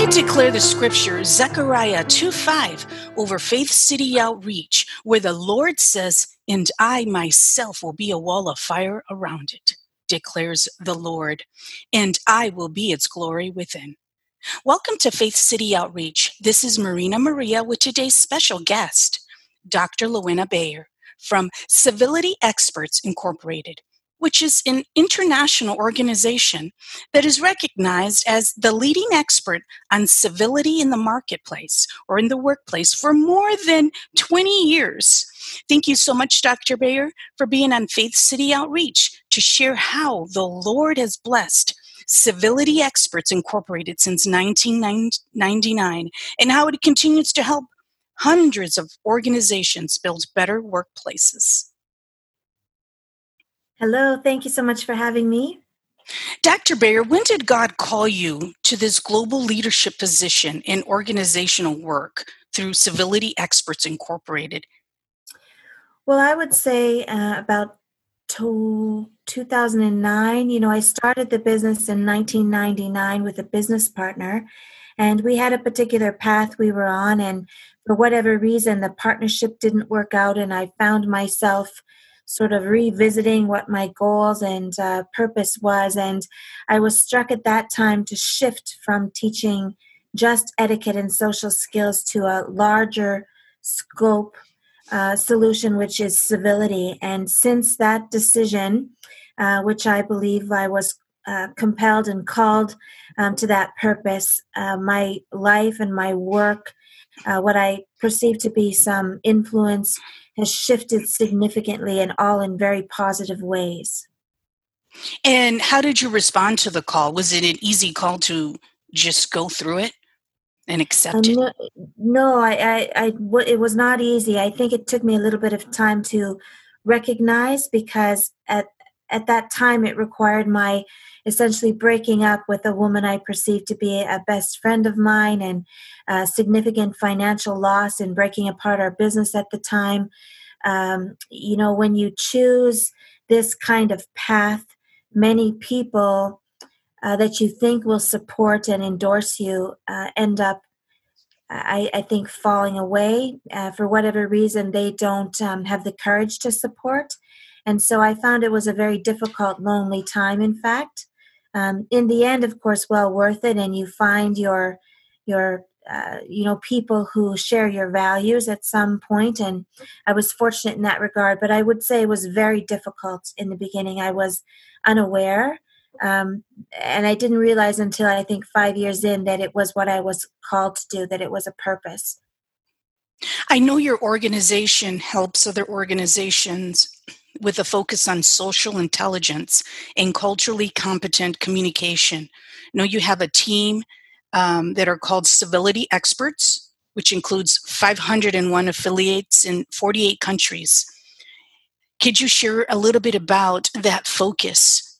I declare the scripture Zechariah 2 5 over Faith City Outreach, where the Lord says, And I myself will be a wall of fire around it, declares the Lord, and I will be its glory within. Welcome to Faith City Outreach. This is Marina Maria with today's special guest, Dr. Lewena Bayer from Civility Experts Incorporated which is an international organization that is recognized as the leading expert on civility in the marketplace or in the workplace for more than 20 years. Thank you so much, Dr. Bayer, for being on Faith City Outreach to share how the Lord has blessed Civility Experts Incorporated since 1999 and how it continues to help hundreds of organizations build better workplaces. Hello, thank you so much for having me. Dr. Bayer, when did God call you to this global leadership position in organizational work through Civility Experts Incorporated? Well, I would say uh, about to 2009. You know, I started the business in 1999 with a business partner, and we had a particular path we were on. And for whatever reason, the partnership didn't work out, and I found myself sort of revisiting what my goals and uh, purpose was. And I was struck at that time to shift from teaching just etiquette and social skills to a larger scope uh, solution, which is civility. And since that decision, uh, which I believe I was uh, compelled and called um, to that purpose, uh, my life and my work, uh, what I perceive to be some influence has shifted significantly and all in very positive ways. And how did you respond to the call? Was it an easy call to just go through it and accept um, it? No, I, I, I, it was not easy. I think it took me a little bit of time to recognize because at at that time it required my essentially breaking up with a woman I perceived to be a best friend of mine and a significant financial loss and breaking apart our business at the time. Um, you know, when you choose this kind of path, many people uh, that you think will support and endorse you uh, end up I, I, think falling away uh, for whatever reason they don't um, have the courage to support and so i found it was a very difficult lonely time in fact um, in the end of course well worth it and you find your your uh, you know people who share your values at some point and i was fortunate in that regard but i would say it was very difficult in the beginning. I was unaware um, and i didn't realize until i think five years in that it was what i was called to do that it was a purpose. I know your organization helps other organizations with a focus on social intelligence and culturally competent communication. I know you have a team um, that are called Civility Experts, which includes 501 affiliates in 48 countries. Could you share a little bit about that focus?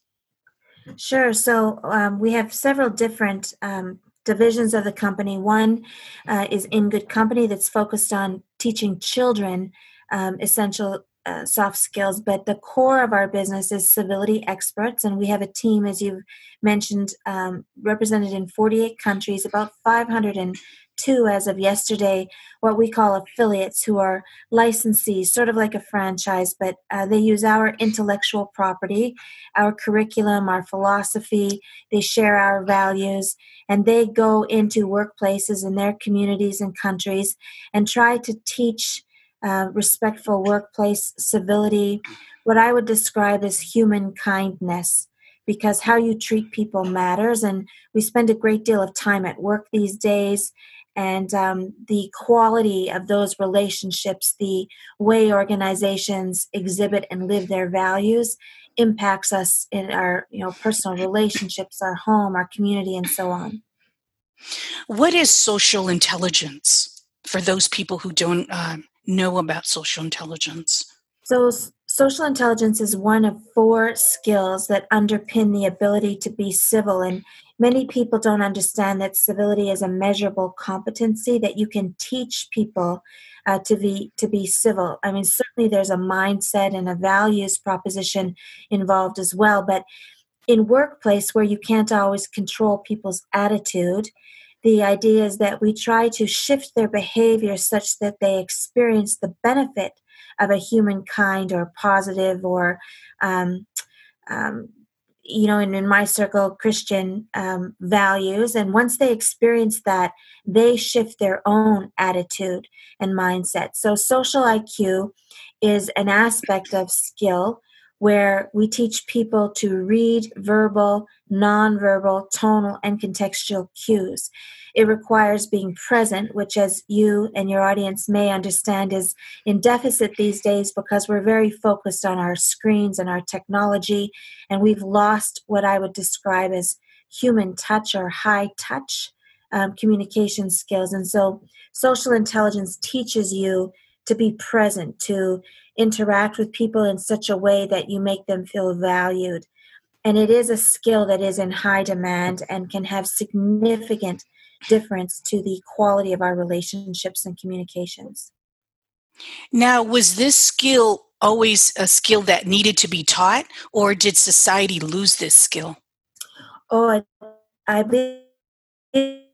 Sure. So um, we have several different um, divisions of the company. One uh, is In Good Company, that's focused on teaching children um, essential uh, soft skills, but the core of our business is civility experts, and we have a team, as you've mentioned, um, represented in 48 countries, about 502 as of yesterday, what we call affiliates who are licensees, sort of like a franchise, but uh, they use our intellectual property, our curriculum, our philosophy, they share our values, and they go into workplaces in their communities and countries and try to teach uh, respectful workplace civility, what I would describe as human kindness, because how you treat people matters. And we spend a great deal of time at work these days. And um, the quality of those relationships, the way organizations exhibit and live their values, impacts us in our you know personal relationships, our home, our community, and so on. What is social intelligence for those people who don't uh, know about social intelligence? So, social intelligence is one of four skills that underpin the ability to be civil. And many people don't understand that civility is a measurable competency that you can teach people uh, to be to be civil. I mean, certainly there's a mindset and a values proposition involved as well, but in workplace where you can't always control people's attitude the idea is that we try to shift their behavior such that they experience the benefit of a humankind or positive or um, um, you know in, in my circle christian um, values. And once they experience that they shift their own attitude and mindset. So social iq is an aspect of skill where we teach people to read verbal, nonverbal, tonal, and contextual cues. It requires being present, which, as you and your audience may understand, is in deficit these days because we're very focused on our screens and our technology, and we've lost what I would describe as human touch or high touch um, communication skills. And so, social intelligence teaches you to be present, to interact with people in such a way that you make them feel valued. And it is a skill that is in high demand and can have significant difference to the quality of our relationships and communications. Now, was this skill always a skill that needed to be taught, or did society lose this skill? Oh, I, I believe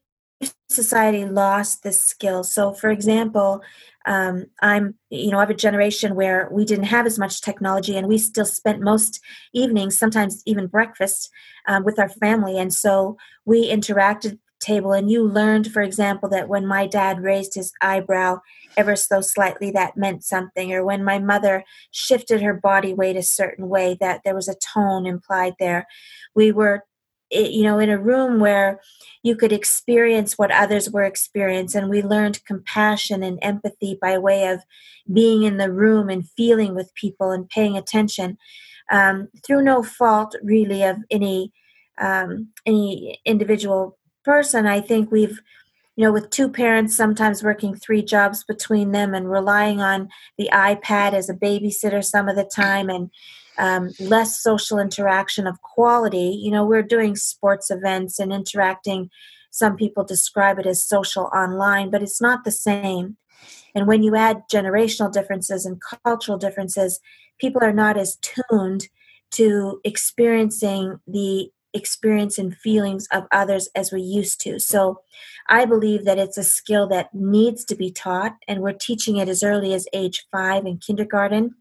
society lost this skill. So, for example, um, I'm, you know, of a generation where we didn't have as much technology and we still spent most evenings, sometimes even breakfast, um, with our family. And so we interacted table and you learned for example that when my dad raised his eyebrow ever so slightly that meant something or when my mother shifted her body weight a certain way that there was a tone implied there we were you know in a room where you could experience what others were experiencing. And we learned compassion and empathy by way of being in the room and feeling with people and paying attention um, through no fault really of any um, any individual person. I think we've you know with two parents sometimes working three jobs between them and relying on the ipad as a babysitter some of the time and um, less social interaction of quality. You know, we're doing sports events and interacting. Some people describe it as social online, but it's not the same. And when you add generational differences and cultural differences, people are not as tuned to experiencing the experience and feelings of others as we used to. So I believe that it's a skill that needs to be taught, and we're teaching it as early as age five in kindergarten.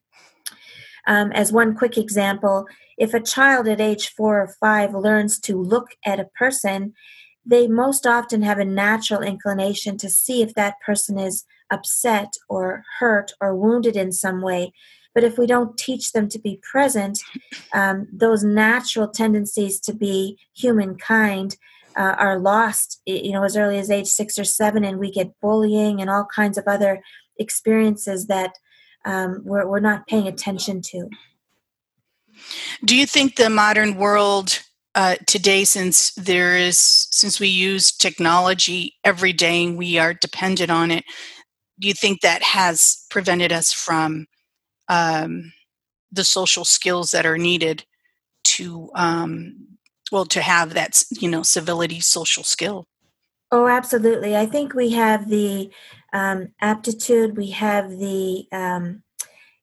Um, as one quick example, if a child at age four or five learns to look at a person, they most often have a natural inclination to see if that person is upset or hurt or wounded in some way. But if we don't teach them to be present, um, those natural tendencies to be humankind uh, are lost, you know, as early as age six or seven, and we get bullying and all kinds of other experiences that um, we're, we're not paying attention to. Do you think the modern world uh, today, since there is, since we use technology every day, and we are dependent on it. Do you think that has prevented us from um, the social skills that are needed to, um, well, to have that, you know, civility social skill? Oh, absolutely. I think we have the um, aptitude, we have the um,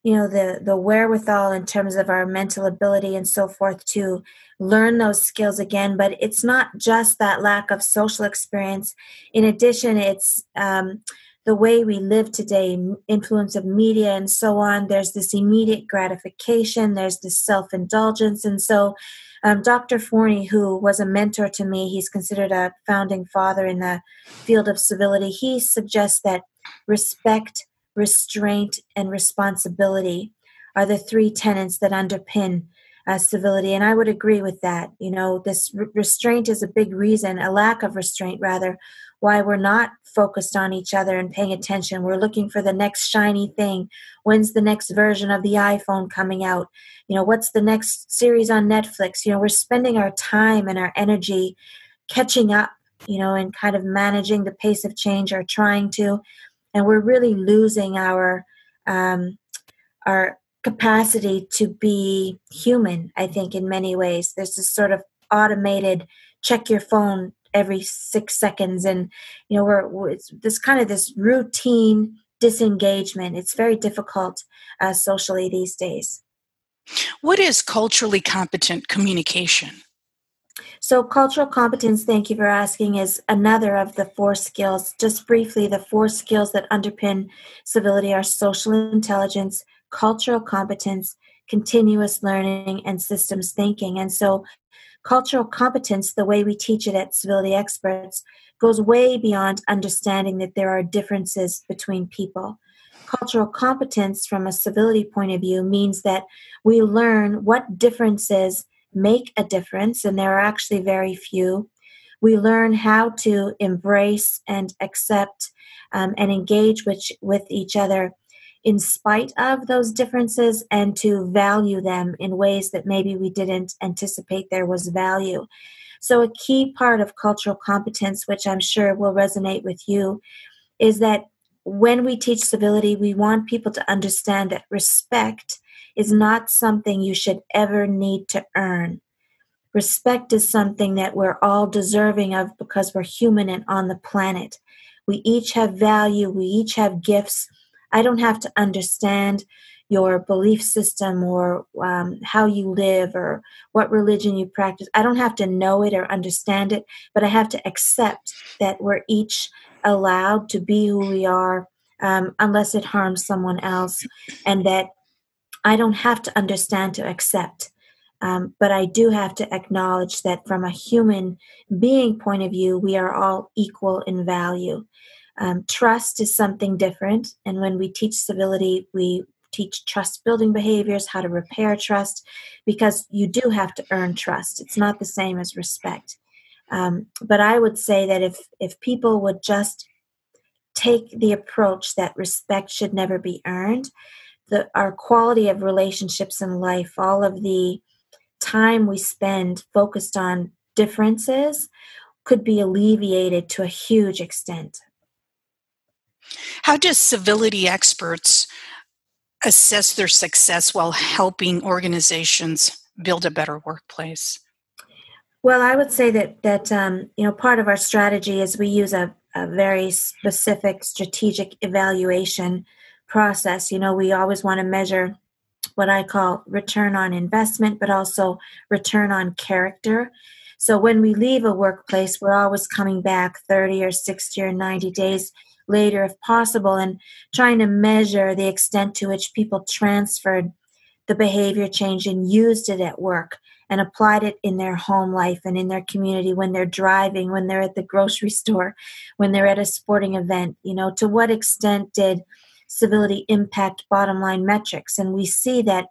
you know the the wherewithal in terms of our mental ability and so forth to learn those skills again. But it's not just that lack of social experience. In addition it's um, the way we live today influence of media and so on. There's this immediate gratification. There's this self-indulgence. And so um, Dr. Forni, who was a mentor to me, he's considered a founding father in the field of civility. He suggests that respect, restraint, and responsibility are the three tenets that underpin uh, civility. And I would agree with that. You know, this re- restraint is a big reason, a lack of restraint, rather, why we're not focused on each other and paying attention. We're looking for the next shiny thing. When's the next version of the iPhone coming out? You know, what's the next series on Netflix? You know, we're spending our time and our energy catching up you know, and kind of managing the pace of change or trying to, and we're really losing our um, our capacity to be human. I think in many ways, there's this sort of automated check your phone every six seconds, and you know, we're, this kind of this routine disengagement. It's very difficult uh, socially these days. What is culturally competent communication? So, cultural competence, thank you for asking, is another of the four skills. Just briefly, the four skills that underpin civility are social intelligence, cultural competence, continuous learning, and systems thinking. And so, cultural competence, the way we teach it at Civility Experts, goes way beyond understanding that there are differences between people. Cultural competence, from a civility point of view, means that we learn what differences make a difference, and there are actually very few. We learn how to embrace and accept um, and engage with, with each other in spite of those differences and to value them in ways that maybe we didn't anticipate there was value. So, a key part of cultural competence, which I'm sure will resonate with you, is that when we teach civility, we want people to understand that respect is not something you should ever need to earn. Respect is something that we're all deserving of because we're human and on the planet. We each have value, we each have gifts. I don't have to understand your belief system or um, how you live or what religion you practice. I don't have to know it or understand it, but I have to accept that we're each allowed to be who we are um, unless it harms someone else, and that I don't have to understand to accept. Um, but I do have to acknowledge that from a human being point of view, we are all equal in value. Um, trust is something different. And when we teach civility, we teach trust building behaviors, how to repair trust, because you do have to earn trust. It's not the same as respect. Um, but I would say that if if people would just take the approach that respect should never be earned, the our quality of relationships in life, all of the time we spend focused on differences could be alleviated to a huge extent. How does civility experts assess their success while helping organizations build a better workplace? Well, I would say that that um, you know part of our strategy is we use a, a very specific strategic evaluation process. You know, we always want to measure what I call return on investment, but also return on character. So when we leave a workplace, we're always coming back 30 or 60 or 90 days later, if possible, and trying to measure the extent to which people transferred the behavior change and used it at work and applied it in their home life and in their community when they're driving, when they're at the grocery store, when they're at a sporting event. You know, to what extent did civility impact bottom line metrics. And we see that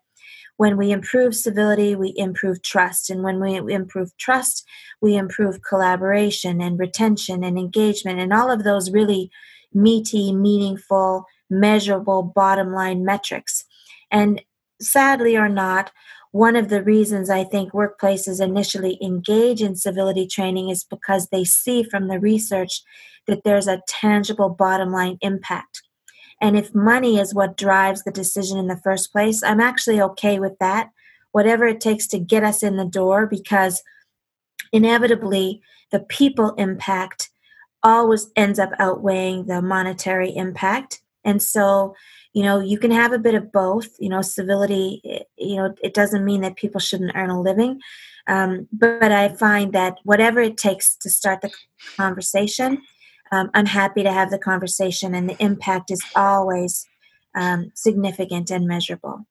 when we improve civility, we improve trust. And when we improve trust, we improve collaboration and retention and engagement and all of those really meaty, meaningful, measurable bottom line metrics. And sadly or not, one of the reasons I think workplaces initially engage in civility training is because they see from the research that there's a tangible bottom line impact. And if money is what drives the decision in the first place, I'm actually okay with that. Whatever it takes to get us in the door, because inevitably the people impact always ends up outweighing the monetary impact. And so, you know, you can have a bit of both. You know, civility, you know, it doesn't mean that people shouldn't earn a living. Um, but, but I find that whatever it takes to start the conversation, um, I'm happy to have the conversation, and the impact is always um, significant and measurable.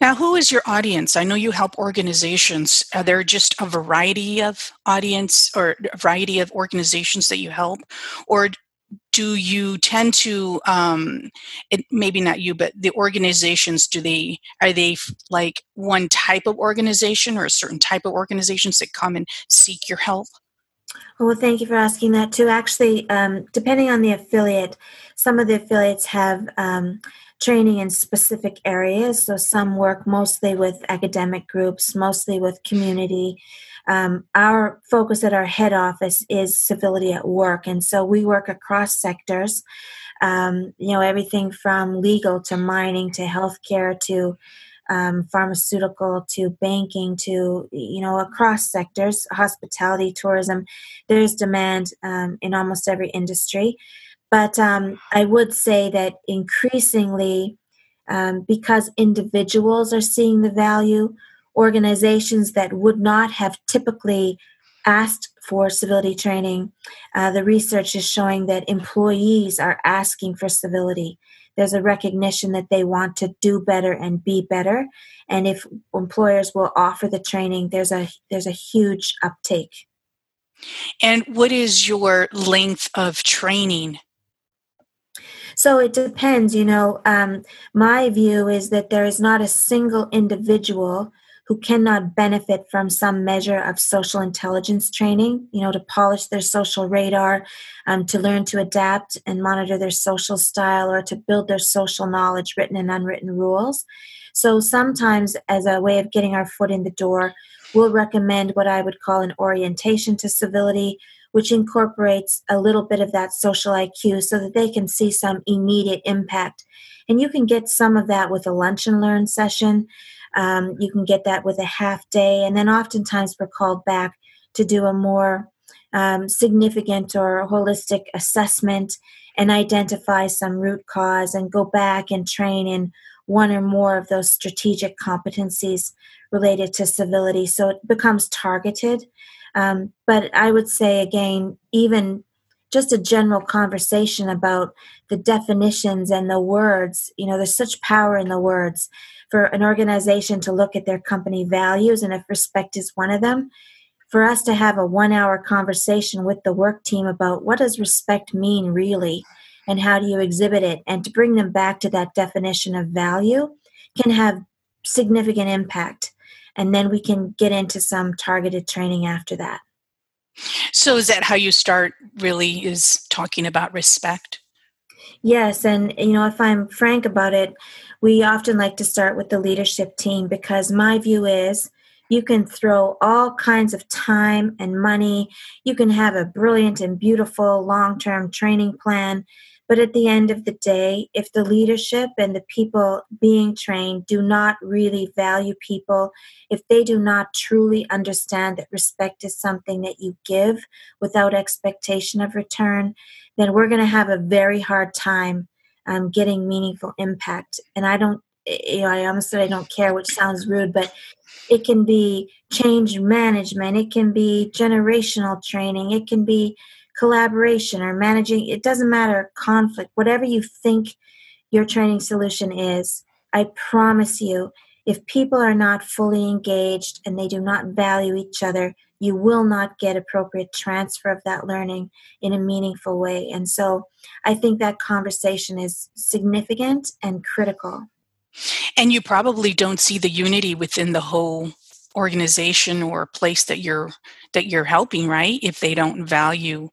Now, who is your audience? I know you help organizations. Are there just a variety of audience or a variety of organizations that you help? Or do you tend to, um, it, maybe not you, but the organizations, do they, are they like one type of organization or a certain type of organizations that come and seek your help? Well, thank you for asking that too. Actually, um, depending on the affiliate, some of the affiliates have um, training in specific areas. So some work mostly with academic groups, mostly with community. Um, our focus at our head office is civility at work, and so we work across sectors. Um, you know, everything from legal to mining to healthcare to um, pharmaceutical to banking to you know across sectors hospitality tourism there's demand um, in almost every industry. But um, i would say that increasingly um, because individuals are seeing the value organizations that would not have typically asked for civility training uh, the research is showing that employees are asking for civility there's a recognition that they want to do better and be better. And if employers will offer the training there's a there's a huge uptake. And what is your length of training? So it depends you know um, my view is that there is not a single individual who cannot benefit from some measure of social intelligence training, you know, to polish their social radar, um, to learn to adapt and monitor their social style, or to build their social knowledge, written and unwritten rules. So sometimes, as a way of getting our foot in the door, we'll recommend what I would call an orientation to civility, which incorporates a little bit of that social IQ so that they can see some immediate impact. And you can get some of that with a lunch and learn session. Um, you can get that with a half day, and then oftentimes we're called back to do a more um, significant or holistic assessment and identify some root cause and go back and train in one or more of those strategic competencies related to civility. So it becomes targeted. Um, but I would say, again, even just a general conversation about the definitions and the words, you know, there's such power in the words. For an organization to look at their company values and if respect is one of them for us to have a one hour conversation with the work team about what does respect mean really and how do you exhibit it and to bring them back to that definition of value can have significant impact and then we can get into some targeted training after that so is that how you start really is talking about respect yes and you know if i'm frank about it we often like to start with the leadership team because my view is you can throw all kinds of time and money. You can have a brilliant and beautiful long term training plan. But at the end of the day, if the leadership and the people being trained do not really value people, if they do not truly understand that respect is something that you give without expectation of return, then we're going to have a very hard time um, getting meaningful impact. And I don't, you know, I honestly I don't care, which sounds rude, but it can be change management, it can be generational training, it can be collaboration or managing. It doesn't matter conflict, whatever you think your training solution is. I promise you, if people are not fully engaged and they do not value each other, you will not get appropriate transfer of that learning in a meaningful way. And so I think that conversation is significant and critical. And you probably don't see the unity within the whole organization or place that you're that you're helping, right? If they don't value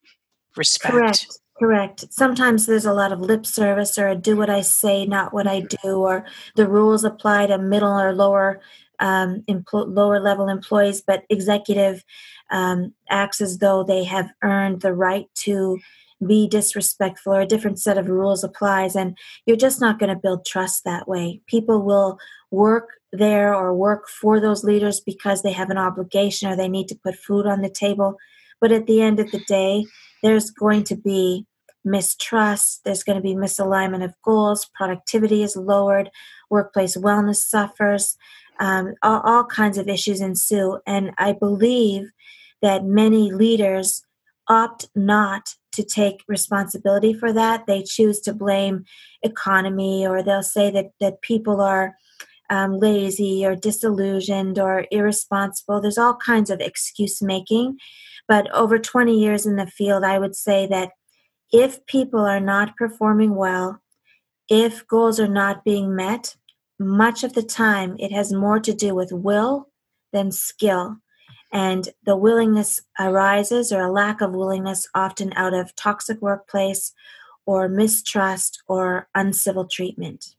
respect. Correct. Correct. Sometimes there's a lot of lip service or a do what I say, not what I do, or the rules apply to middle or lower um, empl- lower level employees, but executive um, acts as though they have earned the right to be disrespectful or a different set of rules applies and you're just not going to build trust that way people will work there or work for those leaders because they have an obligation or they need to put food on the table but at the end of the day there's going to be mistrust there's going to be misalignment of goals productivity is lowered workplace wellness suffers um, all, all kinds of issues ensue. And I believe that many leaders opt not to take responsibility for that. They choose to blame economy, or they'll say that, that people are um, lazy or disillusioned or irresponsible. There's all kinds of excuse making. But over 20 years in the field, I would say that if people are not performing well, if goals are not being met, much of the time it has more to do with will than skill. And the willingness arises, or a lack of willingness, often out of toxic workplace or mistrust or uncivil treatment.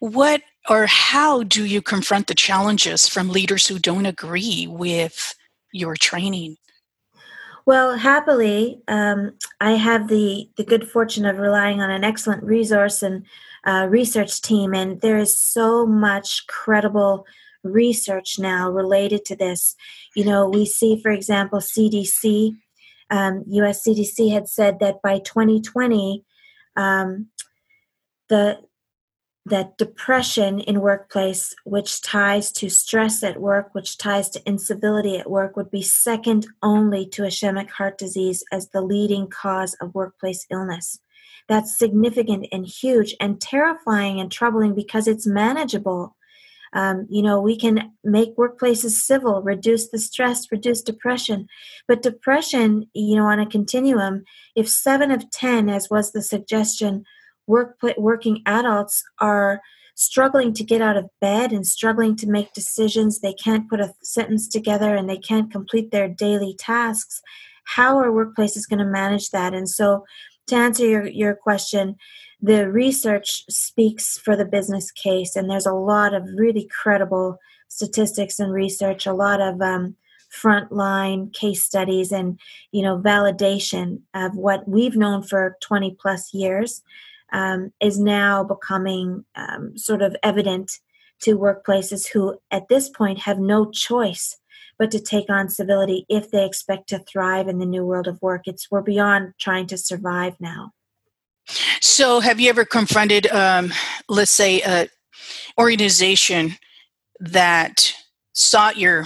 What or how do you confront the challenges from leaders who don't agree with your training? Well, happily, um, I have the, the good fortune of relying on an excellent resource and uh, research team, and there is so much credible research now related to this. You know, we see, for example, CDC, um, US CDC had said that by 2020, um, the that depression in workplace which ties to stress at work which ties to incivility at work would be second only to ischemic heart disease as the leading cause of workplace illness that's significant and huge and terrifying and troubling because it's manageable um, you know, we can make workplaces civil, reduce the stress, reduce depression. But depression, you know, on a continuum, if seven of 10, as was the suggestion, work, working adults are struggling to get out of bed and struggling to make decisions, they can't put a sentence together and they can't complete their daily tasks, how are workplaces going to manage that? And so, to answer your, your question, the research speaks for the business case, and there's a lot of really credible statistics and research, a lot of um, frontline case studies, and you know validation of what we've known for 20 plus years um, is now becoming um, sort of evident to workplaces who, at this point, have no choice but to take on civility if they expect to thrive in the new world of work. It's we're beyond trying to survive now. So, have you ever confronted, um, let's say, a organization that sought your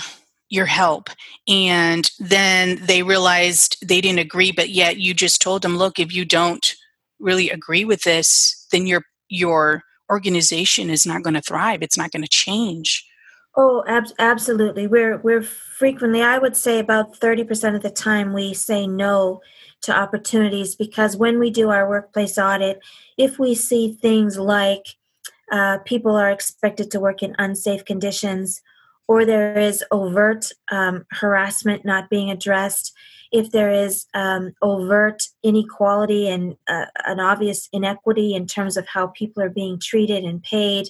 your help and then they realized they didn't agree but yet you just told them look if you don't really agree with this then your your organization is not going to thrive. It's not going to change. Oh ab- absolutely. We're we're frequently i would say about 30% of the time we say no to opportunities because when we do our workplace audit, if we see things like uh, people are expected to work in unsafe conditions, or there is overt um, harassment not being addressed, if there is um, overt inequality and uh, an obvious inequity in terms of how people are being treated and paid,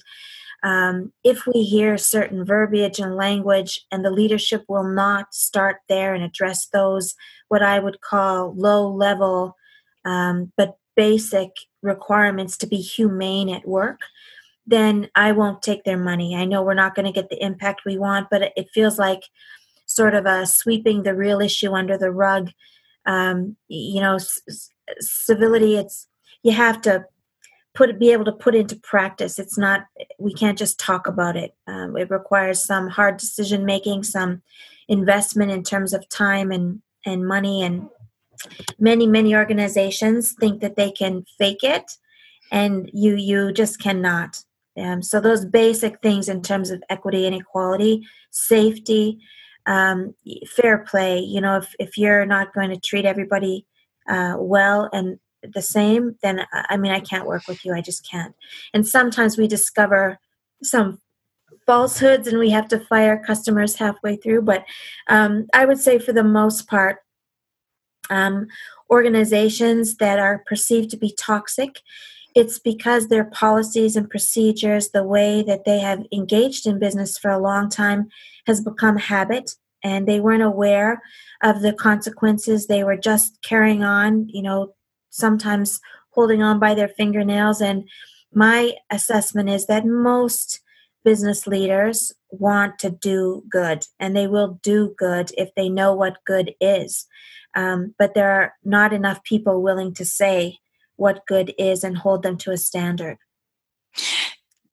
um, if we hear certain verbiage and language and the leadership will not start there and address those what i would call low level um, but basic requirements to be humane at work then i won't take their money. I know we're not going to get the impact we want but it feels like sort of a sweeping the real issue under the rug. Um, you know c- civility it's you have to put be able to put into practice. It's not we can't just talk about it. Um, it requires some hard decision making some investment in terms of time and and money and many many organizations think that they can fake it and you you just cannot. Um, so those basic things in terms of equity and equality safety um, fair play you know if, if you're not going to treat everybody uh, well and the same, then I mean, I can't work with you. I just can't. And sometimes we discover some falsehoods and we have to fire customers halfway through. But um, I would say, for the most part, um, organizations that are perceived to be toxic, it's because their policies and procedures, the way that they have engaged in business for a long time, has become habit and they weren't aware of the consequences. They were just carrying on, you know, sometimes holding on by their fingernails. And my assessment is that most business leaders want to do good and they will do good if they know what good is. Um, but there are not enough people willing to say what good is and hold them to a standard.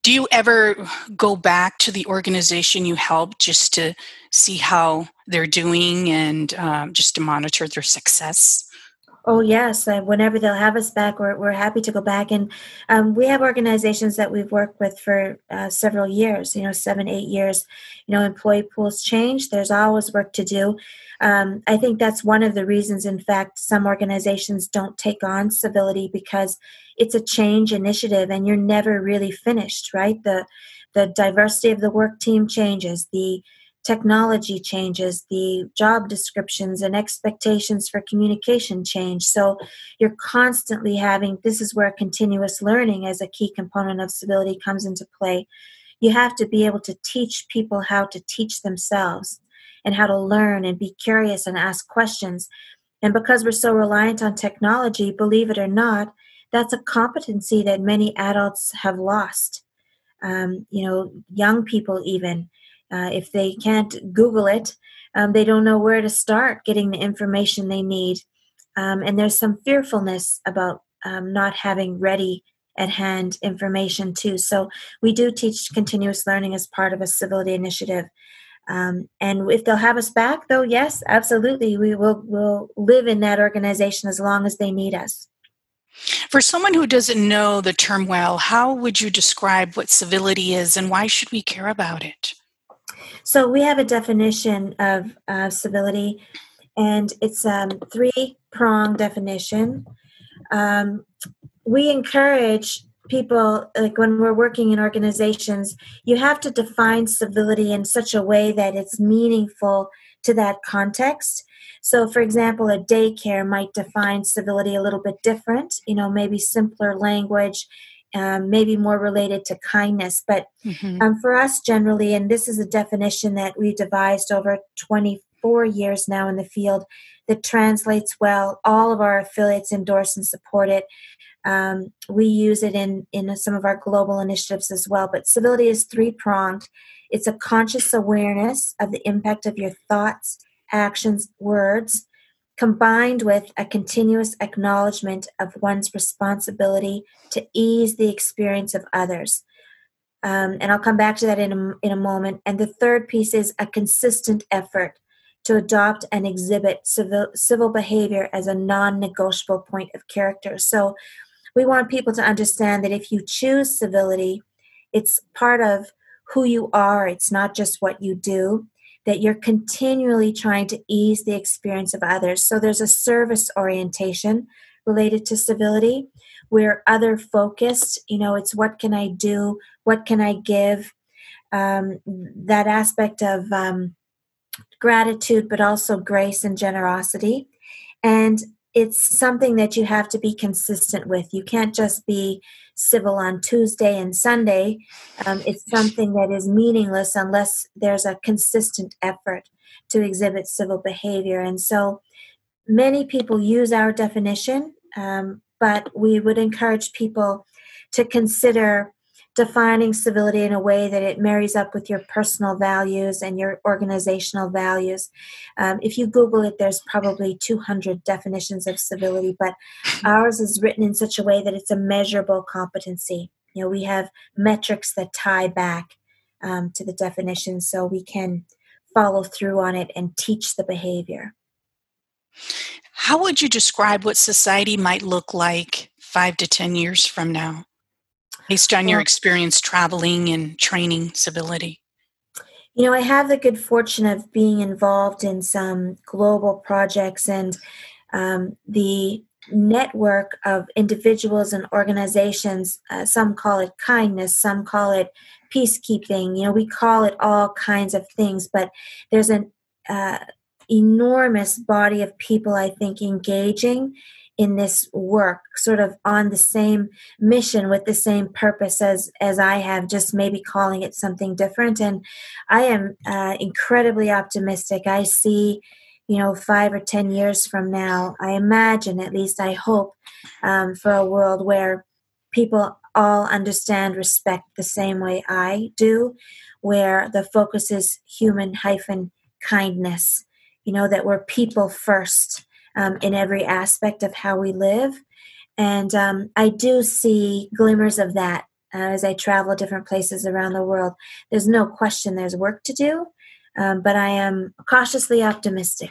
Do you ever go back to the organization you helped just to see how they're doing and um, just to monitor their success? Oh yes, uh, whenever they'll have us back, we're we're happy to go back. And um, we have organizations that we've worked with for uh, several years. You know, seven, eight years. You know, employee pools change. There's always work to do. Um, I think that's one of the reasons. In fact, some organizations don't take on civility because it's a change initiative, and you're never really finished. Right? The the diversity of the work team changes. The technology changes, the job descriptions and expectations for communication change. So you're constantly having this is where continuous learning as a key component of civility comes into play. You have to be able to teach people how to teach themselves and how to learn and be curious and ask questions. And because we're so reliant on technology, believe it or not, that's a competency that many adults have lost. Um, you know, young people even uh, if they can't Google it, um, they don't know where to start getting the information they need. Um, and there's some fearfulness about um, not having ready at hand information too. So we do teach continuous learning as part of a civility initiative. Um, and if they'll have us back, though, yes, absolutely, we will will live in that organization as long as they need us. For someone who doesn't know the term well, how would you describe what civility is, and why should we care about it? So we have a definition of uh, civility, and it's a um, three prong definition. Um, we encourage people, like when we're working in organizations, you have to define civility in such a way that it's meaningful to that context. So, for example, a daycare might define civility a little bit different, you know, maybe simpler language um, maybe more related to kindness. But mm-hmm. um, for us, generally, and this is a definition that we devised over 24 years now in the field that translates well. All of our affiliates endorse and support it. Um, we use it in, in some of our global initiatives as well. But civility is three pronged it's a conscious awareness of the impact of your thoughts, actions, words combined with a continuous acknowledgement of one's responsibility to ease the experience of others. Um, and I'll come back to that in a, in a moment. And the third piece is a consistent effort to adopt and exhibit civil, civil behavior as a non negotiable point of character. So we want people to understand that if you choose civility, it's part of who you are, it's not just what you do that you're continually trying to ease the experience of others. So there's a service orientation related to civility. We're other focused, you know, it's what can I do? What can I give? Um, that aspect of um, gratitude, but also grace and generosity. And it's something that you have to be consistent with. You can't just be civil on Tuesday and Sunday. Um, it's something that is meaningless unless there's a consistent effort to exhibit civil behavior. And so many people use our definition, um, but we would encourage people to consider defining civility in a way that it marries up with your personal values and your organizational values. Um, if you Google it, there's probably 200 definitions of civility, but ours is written in such a way that it's a measurable competency. You know, we have metrics that tie back um, to the definition so we can follow through on it and teach the behavior. How would you describe what society might look like five to 10 years from now? Based on your experience traveling and training civility? You know, I have the good fortune of being involved in some global projects and um, the network of individuals and organizations. Uh, some call it kindness, some call it peacekeeping. You know, we call it all kinds of things, but there's an uh, enormous body of people, I think, engaging in this work sort of on the same mission with the same purpose as as i have just maybe calling it something different. And i am uh, incredibly optimistic. I see you know five or ten years from now i imagine at least i hope um, for a world where people all understand respect the same way i do where the focus is human hyphen kindness you know that we're people first um, in every aspect of how we live. And um, I do see glimmers of that uh, as I travel different places around the world. There's no question there's work to do, um, but I am cautiously optimistic.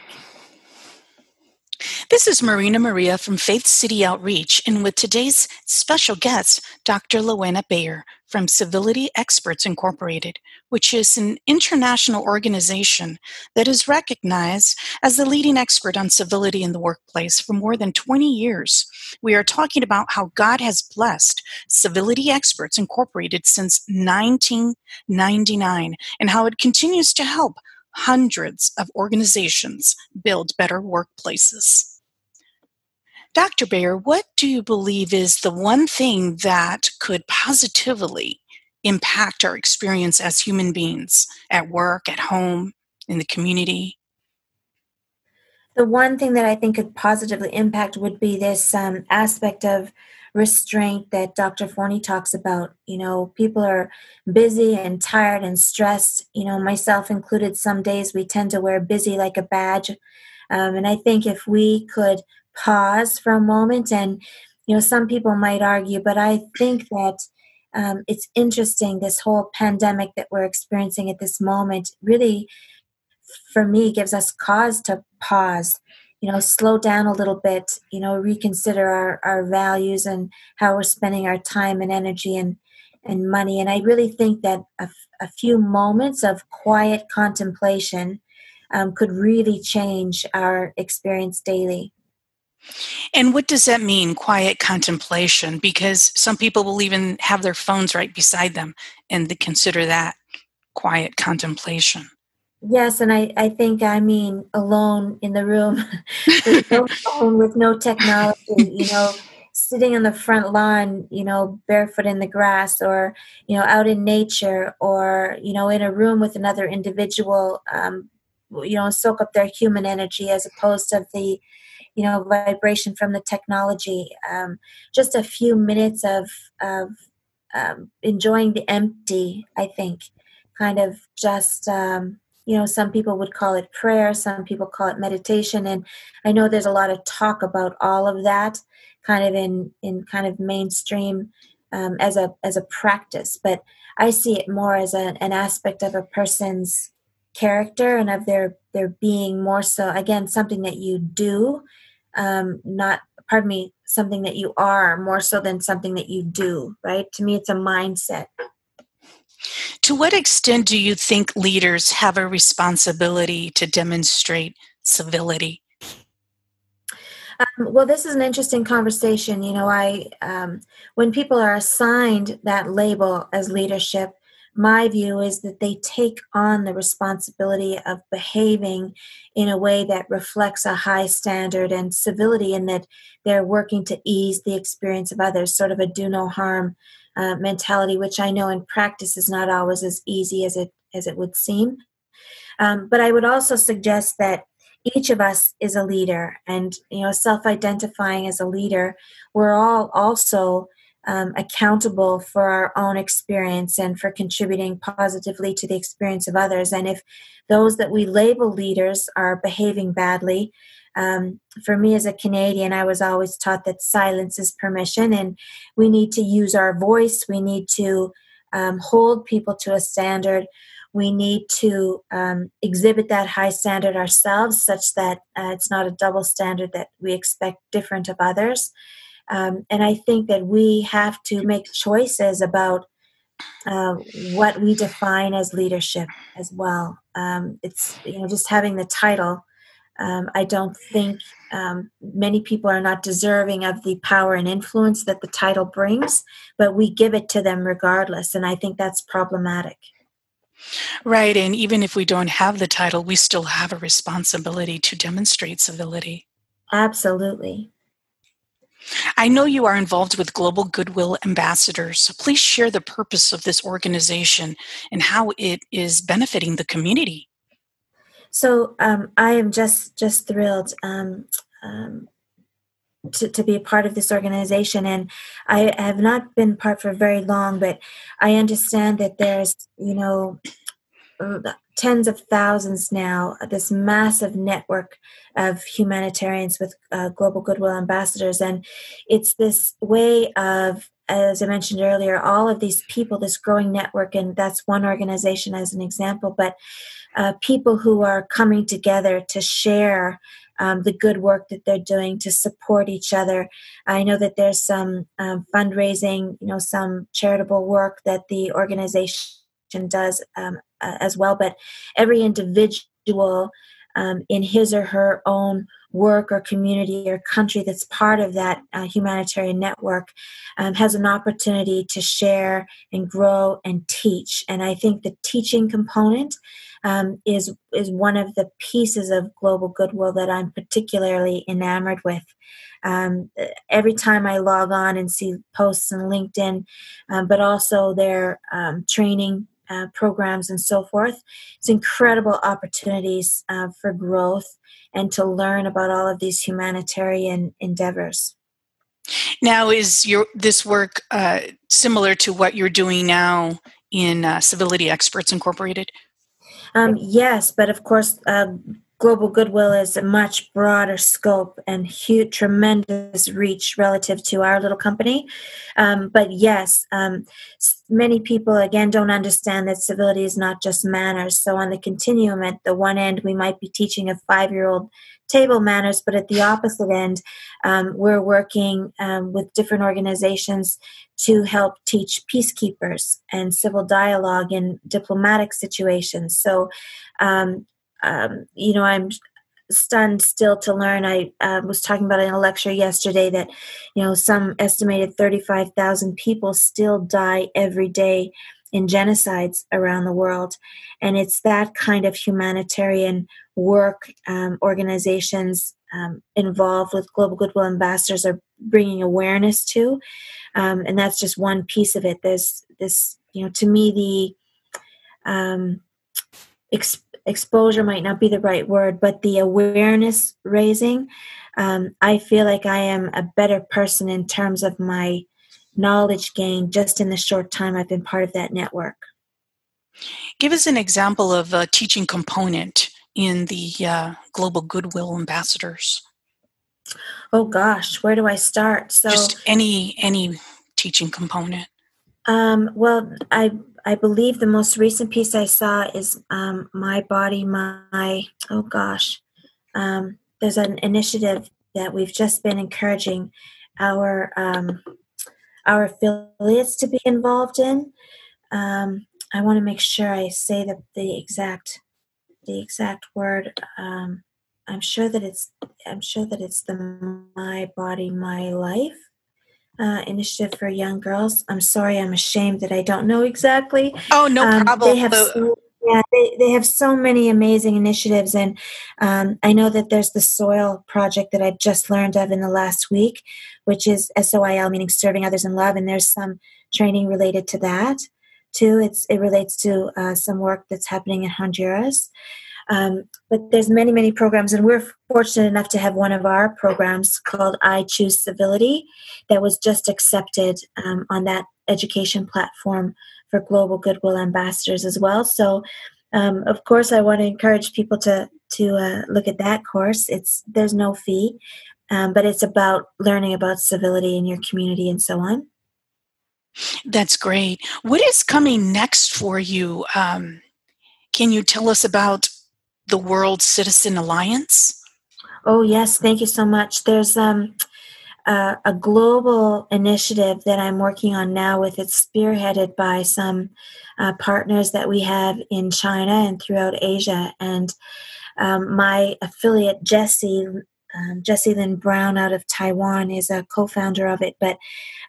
This is Marina Maria from Faith City Outreach, and with today's special guest, Dr. Lewena Bayer from Civility Experts Incorporated, which is an international organization that is recognized as the leading expert on civility in the workplace for more than 20 years. We are talking about how God has blessed Civility Experts Incorporated since 1999 and how it continues to help hundreds of organizations build better workplaces. Dr. Bayer, what do you believe is the one thing that could positively impact our experience as human beings at work, at home, in the community? The one thing that I think could positively impact would be this um, aspect of restraint that Dr. Forni talks about. You know, people are busy and tired and stressed. You know, myself included, some days we tend to wear busy like a badge. Um, and I think if we could pause for a moment, and, you know, some people might argue, but I think that um, it's interesting this whole pandemic that we're experiencing at this moment really for me gives us cause to pause you know slow down a little bit you know reconsider our, our values and how we're spending our time and energy and and money. And i really think that a, few moments of quiet contemplation um, could really change our experience daily and what does that mean quiet contemplation? Because some people will even have their phones right beside them and they consider that quiet contemplation. Yes, and I, I think I mean alone in the room with no phone, with no technology, you know, sitting on the front lawn, you know, barefoot in the grass or, you know, out in nature or, you know, in a room with another individual, um, you know, soak up their human energy as opposed to the, you know, vibration from the technology. Um, just a few minutes of, of um, enjoying the empty, I think, kind of just um, you know some people would call it prayer some people call it meditation and i know there's a lot of talk about all of that kind of in in kind of mainstream um, as a as a practice but i see it more as a, an aspect of a person's character and of their their being more so again something that you do um, not pardon me something that you are more so than something that you do right to me it's a mindset to what extent do you think leaders have a responsibility to demonstrate civility? Um, well, this is an interesting conversation. You know, I um, when people are assigned that label as leadership, my view is that they take on the responsibility of behaving in a way that reflects a high standard and civility, and that they're working to ease the experience of others, sort of a do no harm uh, mentality, which I know in practice is not always as easy as it as it would seem. Um, but I would also suggest that each of us is a leader, and you know, self-identifying as a leader, we're all also um, accountable for our own experience and for contributing positively to the experience of others. And if those that we label leaders are behaving badly, um, for me as a Canadian, I was always taught that silence is permission, and we need to use our voice. We need to um, hold people to a standard. We need to um, exhibit that high standard ourselves, such that uh, it's not a double standard that we expect different of others. Um, and I think that we have to make choices about uh, what we define as leadership as well. Um, it's you know just having the title um, I don't think um, many people are not deserving of the power and influence that the title brings, but we give it to them regardless. And I think that's problematic. Right. And even if we don't have the title, we still have a responsibility to demonstrate civility. Absolutely. I know you are involved with Global Goodwill Ambassadors, so please share the purpose of this organization and how it is benefiting the community. So um, I am just just thrilled um, um, to, to be a part of this organization, and I have not been part for very long, but I understand that there's you know tens of thousands now this massive network of humanitarians with uh, global goodwill ambassadors and it's this way of as I mentioned earlier, all of these people, this growing network, and that's one organization as an example, but uh, people who are coming together to share um, the good work that they're doing to support each other. I know that there's some um, fundraising, you know, some charitable work that the organization does um, uh, as well, but every individual um, in his or her own work or community or country that's part of that uh, humanitarian network um, has an opportunity to share and grow and teach. And I think the teaching component um, is is one of the pieces of global goodwill that I'm particularly enamored with. Um, every time I log on and see posts on LinkedIn, um, but also their um, training uh, programs and so forth, it's incredible opportunities uh, for growth and to learn about all of these humanitarian endeavors. Now, is your this work uh, similar to what you're doing now in uh, Civility Experts Incorporated? Um, yes, but of course, uh, global goodwill is a much broader scope and huge, tremendous reach relative to our little company. Um, but yes, um, many people again don't understand that civility is not just manners. So on the continuum, at the one end, we might be teaching a five-year-old table manners, but at the opposite end, um, we're working um, with different organizations to help teach peacekeepers and civil dialogue in diplomatic situations. So, um, you know, I'm stunned still to learn. I uh, was talking about in a lecture yesterday that, you know, some estimated 35,000 people still die every day in genocides around the world. And it's that kind of humanitarian work um, organizations um, involved with Global Goodwill Ambassadors are bringing awareness to. Um, and that's just one piece of it. There's this, you know, to me, the um, exposure might not be the right word, but the awareness raising. Um, I feel like I am a better person in terms of my knowledge gain just in the short time I've been part of that network. Give us an example of a teaching component in the uh, Global Goodwill Ambassadors. Oh gosh, where do I start? So just any any teaching component. Um, well, I I believe the most recent piece I saw is um, my body, my oh gosh. Um, there's an initiative that we've just been encouraging our um, our affiliates to be involved in. Um, I want to make sure I say the, the exact the exact word. Um, I'm sure that it's I'm sure that it's the My Body My Life uh, initiative for young girls. I'm sorry, I'm ashamed that I don't know exactly. Oh no um, problem. They have so, yeah, they, they have so many amazing initiatives, and um, I know that there's the Soil project that I've just learned of in the last week, which is SOIL, meaning serving others in love, and there's some training related to that too. It's it relates to uh, some work that's happening in Honduras. Um, but there's many many programs and we're fortunate enough to have one of our programs called i choose civility that was just accepted um, on that education platform for global goodwill ambassadors as well. So um, of course i want to encourage people to to uh, look at that course. It's there's no fee um, but it's about learning about civility in your community and so on. That's great. What is coming next for you? Um, can you tell us about the World Citizen Alliance? Oh, yes. Thank you so much. There's um, uh, a global initiative that I'm working on now with. It's spearheaded by some uh, partners that we have in China and throughout Asia. And um, my affiliate, Jesse, um, Jesse Lynn Brown out of Taiwan, is a co founder of it. But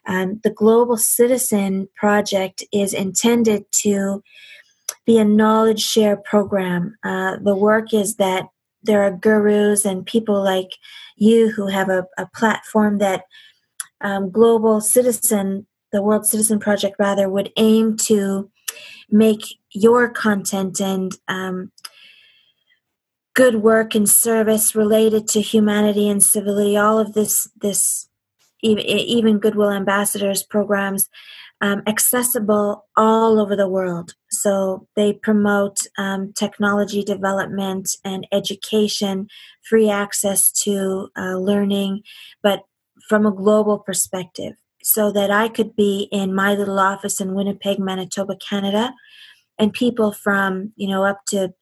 um, the Global Citizen Project is intended to be a knowledge share program. Uh, the work is that there are gurus and people like you who have a, a platform that um, Global Citizen, the World Citizen Project, rather, would aim to make your content and um, good work and service related to humanity and civility, all of this, this even goodwill ambassadors programs um, accessible all over the world. So they promote um, technology development and education, free access to uh, learning, but from a global perspective. So that I could be in my little office in Winnipeg, Manitoba, Canada, and people from, you know, up to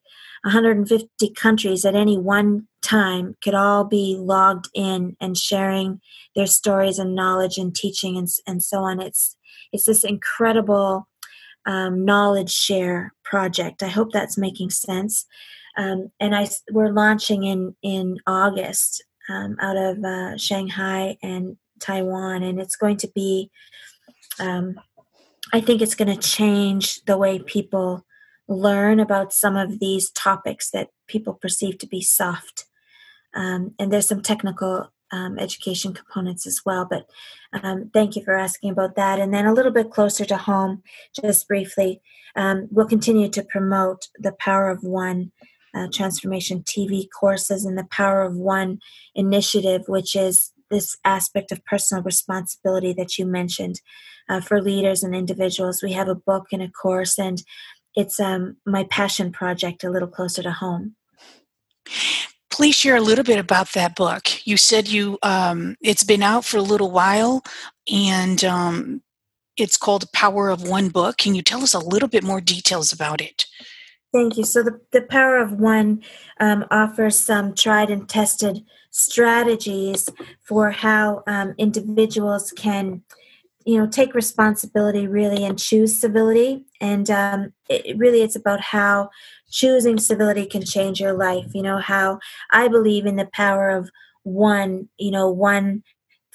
150 countries at any one time could all be logged in and sharing their stories and knowledge and teaching and, and so on. It's it's this incredible um, knowledge share project. I hope that's making sense. Um, and I we're launching in in August um, out of uh, Shanghai and Taiwan, and it's going to be. Um, I think it's going to change the way people learn about some of these topics that people perceive to be soft. Um, and there's some technical um, education components as well. But um, thank you for asking about that. And then a little bit closer to home, just briefly, um, we'll continue to promote the Power of One uh, transformation TV courses and the Power of One initiative, which is this aspect of personal responsibility that you mentioned uh, for leaders and individuals. We have a book and a course, and it's um, my passion project a little closer to home. Please share a little bit about that book. You said you um, it's been out for a little while, and um, it's called Power of One Book. Can you tell us a little bit more details about it? Thank you. So the, the Power of One um, offers some tried and tested strategies for how um, individuals can you know take responsibility really and choose civility and um, it, really it's about how choosing civility can change your life. You know how i believe in the power of one you know one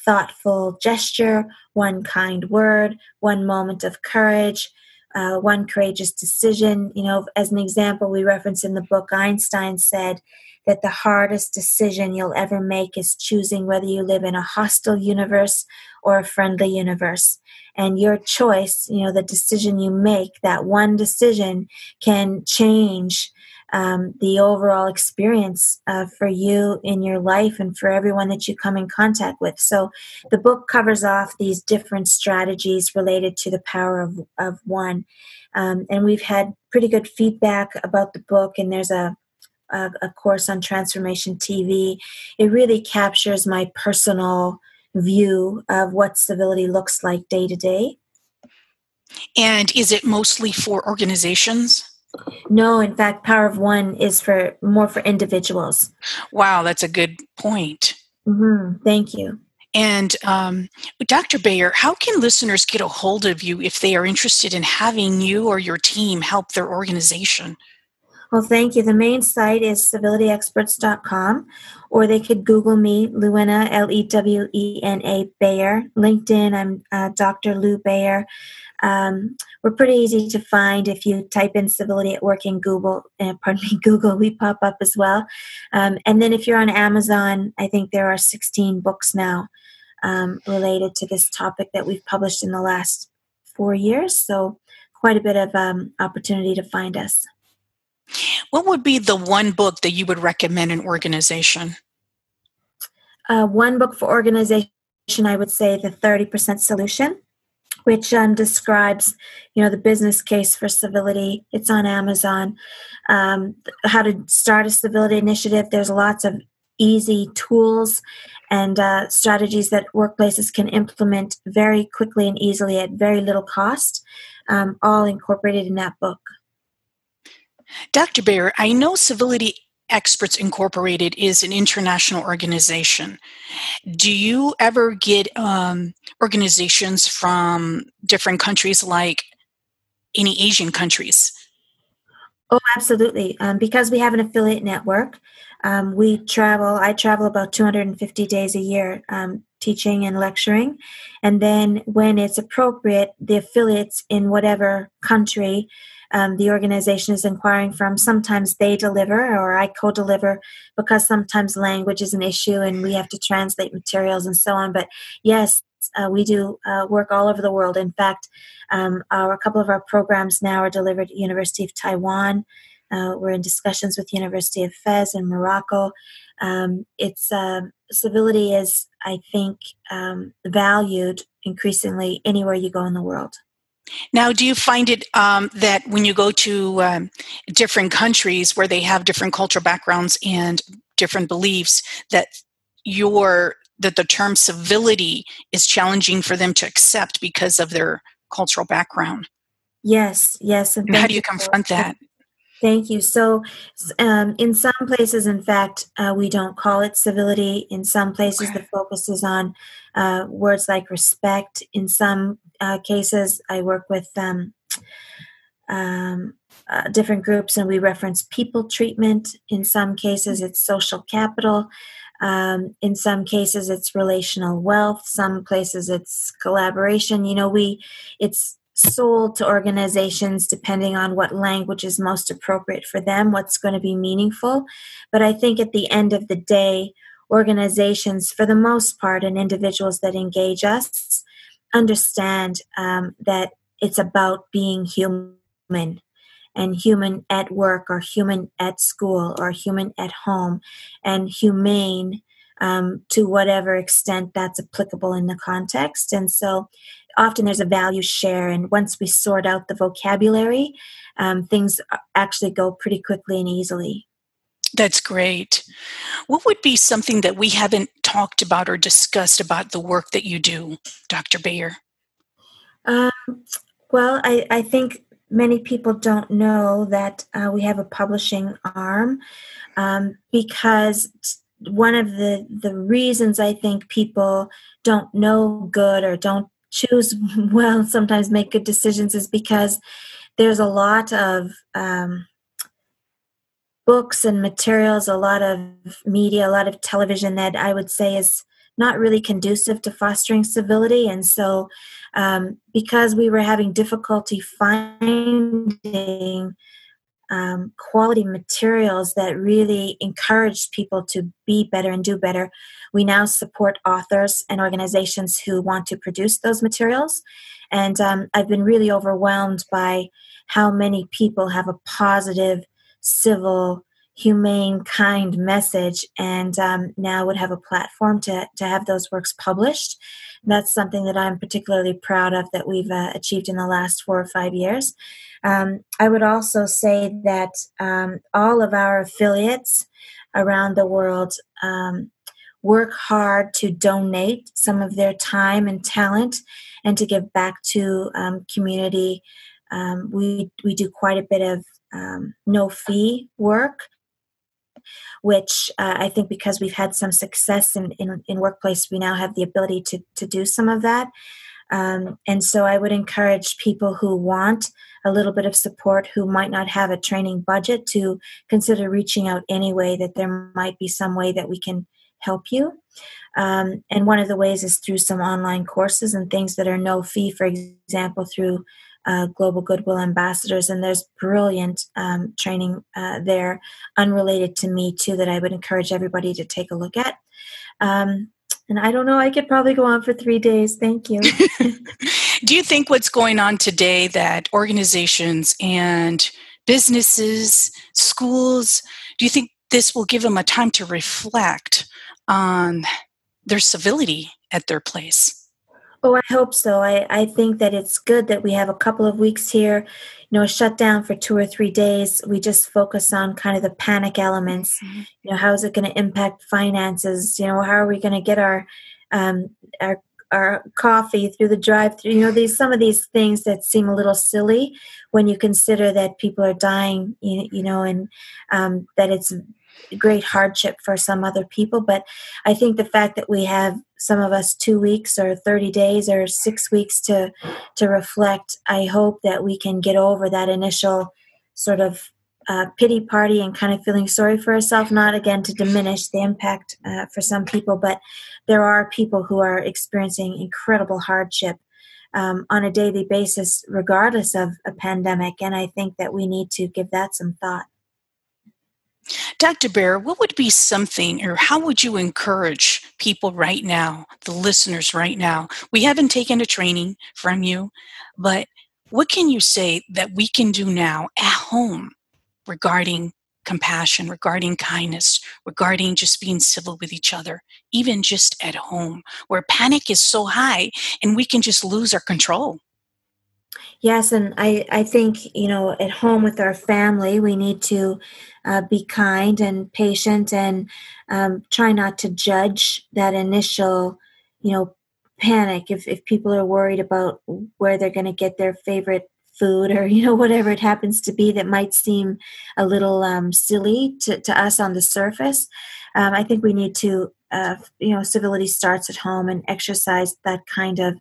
thoughtful gesture one kind word one moment of courage uh, one courageous decision you know as an example we reference in the book einstein said that the hardest decision you'll ever make is choosing whether you live in a hostile universe or a friendly universe. And your choice, you know, the decision you make, that one decision can change um, the overall experience uh, for you in your life and for everyone that you come in contact with. So the book covers off these different strategies related to the power of, of one. Um, and we've had pretty good feedback about the book, and there's a a, a course on transformation TV. It really captures my personal view of what civility looks like day to day. And is it mostly for organizations? No, in fact, Power of One is for more for individuals. Wow, that's a good point. Mm-hmm. Thank you. And um, Dr. Bayer, how can listeners get a hold of you if they are interested in having you or your team help their organization? Well, thank you. The main site is civilityexperts.com, or they could Google me, Lewena, L E W E N A Bayer. LinkedIn, I'm uh, Dr. Lew Bayer. Um, we're pretty easy to find if you type in civility at work in Google. Uh, pardon me, Google. We pop up as well. Um, and then if you're on Amazon, I think there are 16 books now um, related to this topic that we've published in the last four years. So quite a bit of um, opportunity to find us. What would be the one book that you would recommend an organization? Uh, one book for organization, I would say the 30% Solution, which um, describes, you know, the business case for civility. It's on Amazon. Um, how to start a civility initiative. There's lots of easy tools and uh, strategies that workplaces can implement very quickly and easily at very little cost, um, all incorporated in that book. Dr. Bayer, I know Civility Experts Incorporated is an international organization. Do you ever get um, organizations from different countries, like any Asian countries? Oh, absolutely. Um, because we have an affiliate network, um, we travel, I travel about 250 days a year um, teaching and lecturing. And then when it's appropriate, the affiliates in whatever country um, the organization is inquiring from. Sometimes they deliver or I co deliver because sometimes language is an issue and we have to translate materials and so on. But yes, uh, we do uh, work all over the world. In fact, um, our, a couple of our programs now are delivered at University of Taiwan. Uh, we're in discussions with University of Fez in Morocco. Um, it's uh, civility is, I think, um, valued increasingly anywhere you go in the world. Now, do you find it um, that when you go to um, different countries where they have different cultural backgrounds and different beliefs, that your that the term civility is challenging for them to accept because of their cultural background? Yes, yes. And, and how do you confront that? Thank you. So, um, in some places, in fact, uh, we don't call it civility. In some places, okay. the focus is on uh, words like respect. In some uh, cases, I work with um, um, uh, different groups, and we reference people treatment. In some cases, it's social capital. Um, in some cases, it's relational wealth. Some places, it's collaboration. You know, we it's sold to organizations depending on what language is most appropriate for them, what's going to be meaningful. But I think at the end of the day, organizations, for the most part, and individuals that engage us understand um, that it's about being human and human at work or human at school or human at home and humane um, to whatever extent that's applicable in the context. And so often there's a value share, and once we sort out the vocabulary, um, things actually go pretty quickly and easily. That's great. What would be something that we haven't talked about or discussed about the work that you do, Dr. Bayer? Um, well, I, I think many people don't know that uh, we have a publishing arm um, because one of the, the reasons I think people don't know good or don't choose well, sometimes make good decisions, is because there's a lot of um, books and materials, a lot of media, a lot of television that I would say is not really conducive to fostering civility. And so, um, because we were having difficulty finding um, quality materials that really encouraged people to be better and do better, we now support authors and organizations who want to produce those materials. And um, I've been really overwhelmed by how many people have a positive, civil, humane, kind message, and um, now would have a platform to, to have those works published. That's something that I'm particularly proud of that we've uh, achieved in the last four or five years. Um, I would also say that um, all of our affiliates around the world um, work hard to donate some of their time and talent and to give back to um, community. Um, we, we do quite a bit of um, no fee work which uh, I think because we've had some success in, in, in, workplace, we now have the ability to, to do some of that. Um, and so I would encourage people who want a little bit of support who might not have a training budget to consider reaching out anyway, that there might be some way that we can help you. Um, and one of the ways is through some online courses and things that are no fee, for example, through uh, Global Goodwill Ambassadors, and there's brilliant um, training uh, there, unrelated to me too, that I would encourage everybody to take a look at. Um, and I don't know, I could probably go on for three days. Thank you. Do you think what's going on today that organizations and businesses, schools, do you think this will give them a time to reflect on their civility at their place? Oh, I hope so. I, I think that it's good that we have a couple of weeks here, you know, shut down for two or three days. We just focus on kind of the panic elements. Mm-hmm. You know, how is it going to impact finances? You know, how are we going to get our um, our our coffee through the drive-through? You know, these some of these things that seem a little silly when you consider that people are dying. You, you know, and um, that it's great hardship for some other people. But I think the fact that we have some of us two weeks or 30 days or six weeks to to reflect, I hope that we can get over that initial sort of uh, pity party and kind of feeling sorry for ourselves, not again to diminish the impact uh, for some people, but there are people who are experiencing incredible hardship um, on a daily basis, regardless of a pandemic. And I think that we need to give that some thought. Dr. Bayer, what would be something, or how would you encourage people right now, the listeners right now? We haven't taken a training from you, but what can you say that we can do now at home regarding compassion, regarding kindness, regarding just being civil with each other, even just at home, where panic is so high and we can just lose our control? Yes, and I, I think, you know, at home with our family, we need to uh, be kind and patient and um, try not to judge that initial, you know, panic. If, if people are worried about where they're going to get their favorite food or, you know, whatever it happens to be that might seem a little um, silly to, to us on the surface, um, I think we need to, uh, you know, civility starts at home and exercise that kind of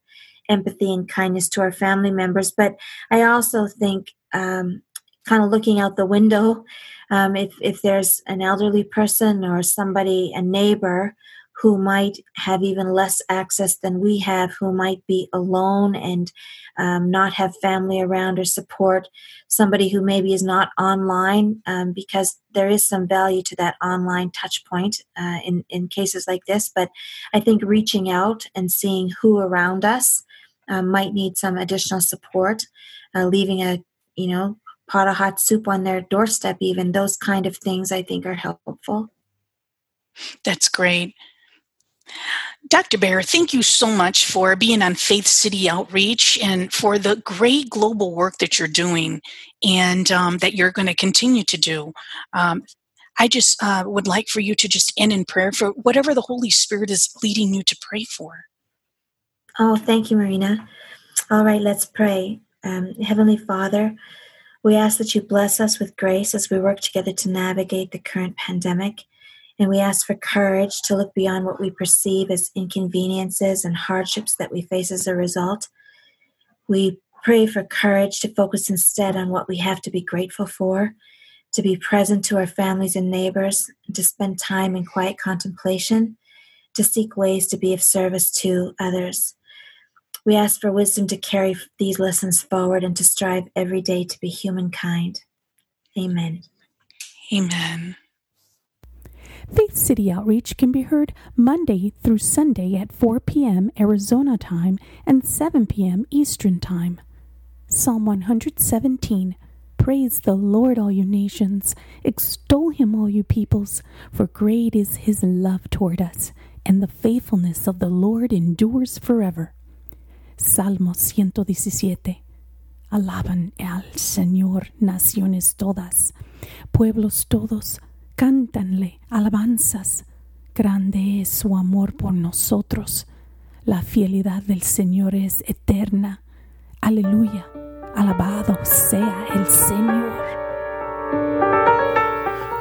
empathy and kindness to our family members. But I also think um, kind of looking out the window. Um, if if there's an elderly person or somebody, a neighbor who might have even less access than we have, who might be alone and um, not have family around or support, somebody who maybe is not online, um, because there is some value to that online touch point uh, in, in cases like this. But I think reaching out and seeing who around us uh, might need some additional support, uh, leaving a you know pot of hot soup on their doorstep, even those kind of things, I think are helpful. That's great. Dr. Bayer, thank you so much for being on Faith City Outreach and for the great global work that you're doing and um, that you're going to continue to do. Um, I just uh, would like for you to just end in prayer for whatever the Holy Spirit is leading you to pray for. Oh, thank you, Marina. All right, let's pray. Um, Heavenly Father, we ask that you bless us with grace as we work together to navigate the current pandemic. And we ask for courage to look beyond what we perceive as inconveniences and hardships that we face as a result. We pray for courage to focus instead on what we have to be grateful for, to be present to our families and neighbors, and to spend time in quiet contemplation, to seek ways to be of service to others. We ask for wisdom to carry these lessons forward and to strive every day to be humankind. Amen. Amen. Faith City Outreach can be heard Monday through Sunday at 4 p.m. Arizona time and 7 p.m. Eastern time. Psalm 117 Praise the Lord, all you nations. Extol him, all you peoples, for great is his love toward us, and the faithfulness of the Lord endures forever. Salmo 117 Alaban al Señor naciones todas, pueblos todos Cántanle alabanzas. Grande es su amor por nosotros. La fidelidad del Señor es eterna. Aleluya. Alabado sea el Señor.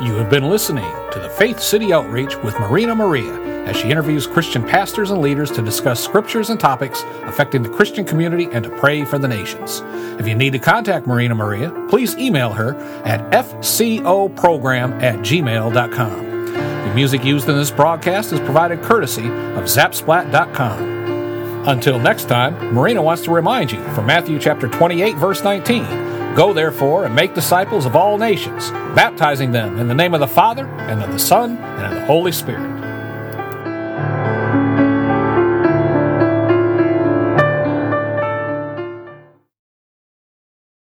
You have been listening to the Faith City Outreach with Marina Maria as she interviews Christian pastors and leaders to discuss scriptures and topics affecting the Christian community and to pray for the nations. If you need to contact Marina Maria, please email her at fcoprogram at gmail.com. The music used in this broadcast is provided courtesy of zapsplat.com. Until next time, Marina wants to remind you from Matthew chapter 28 verse 19 Go therefore and make disciples of all nations, baptizing them in the name of the Father, and of the Son, and of the Holy Spirit.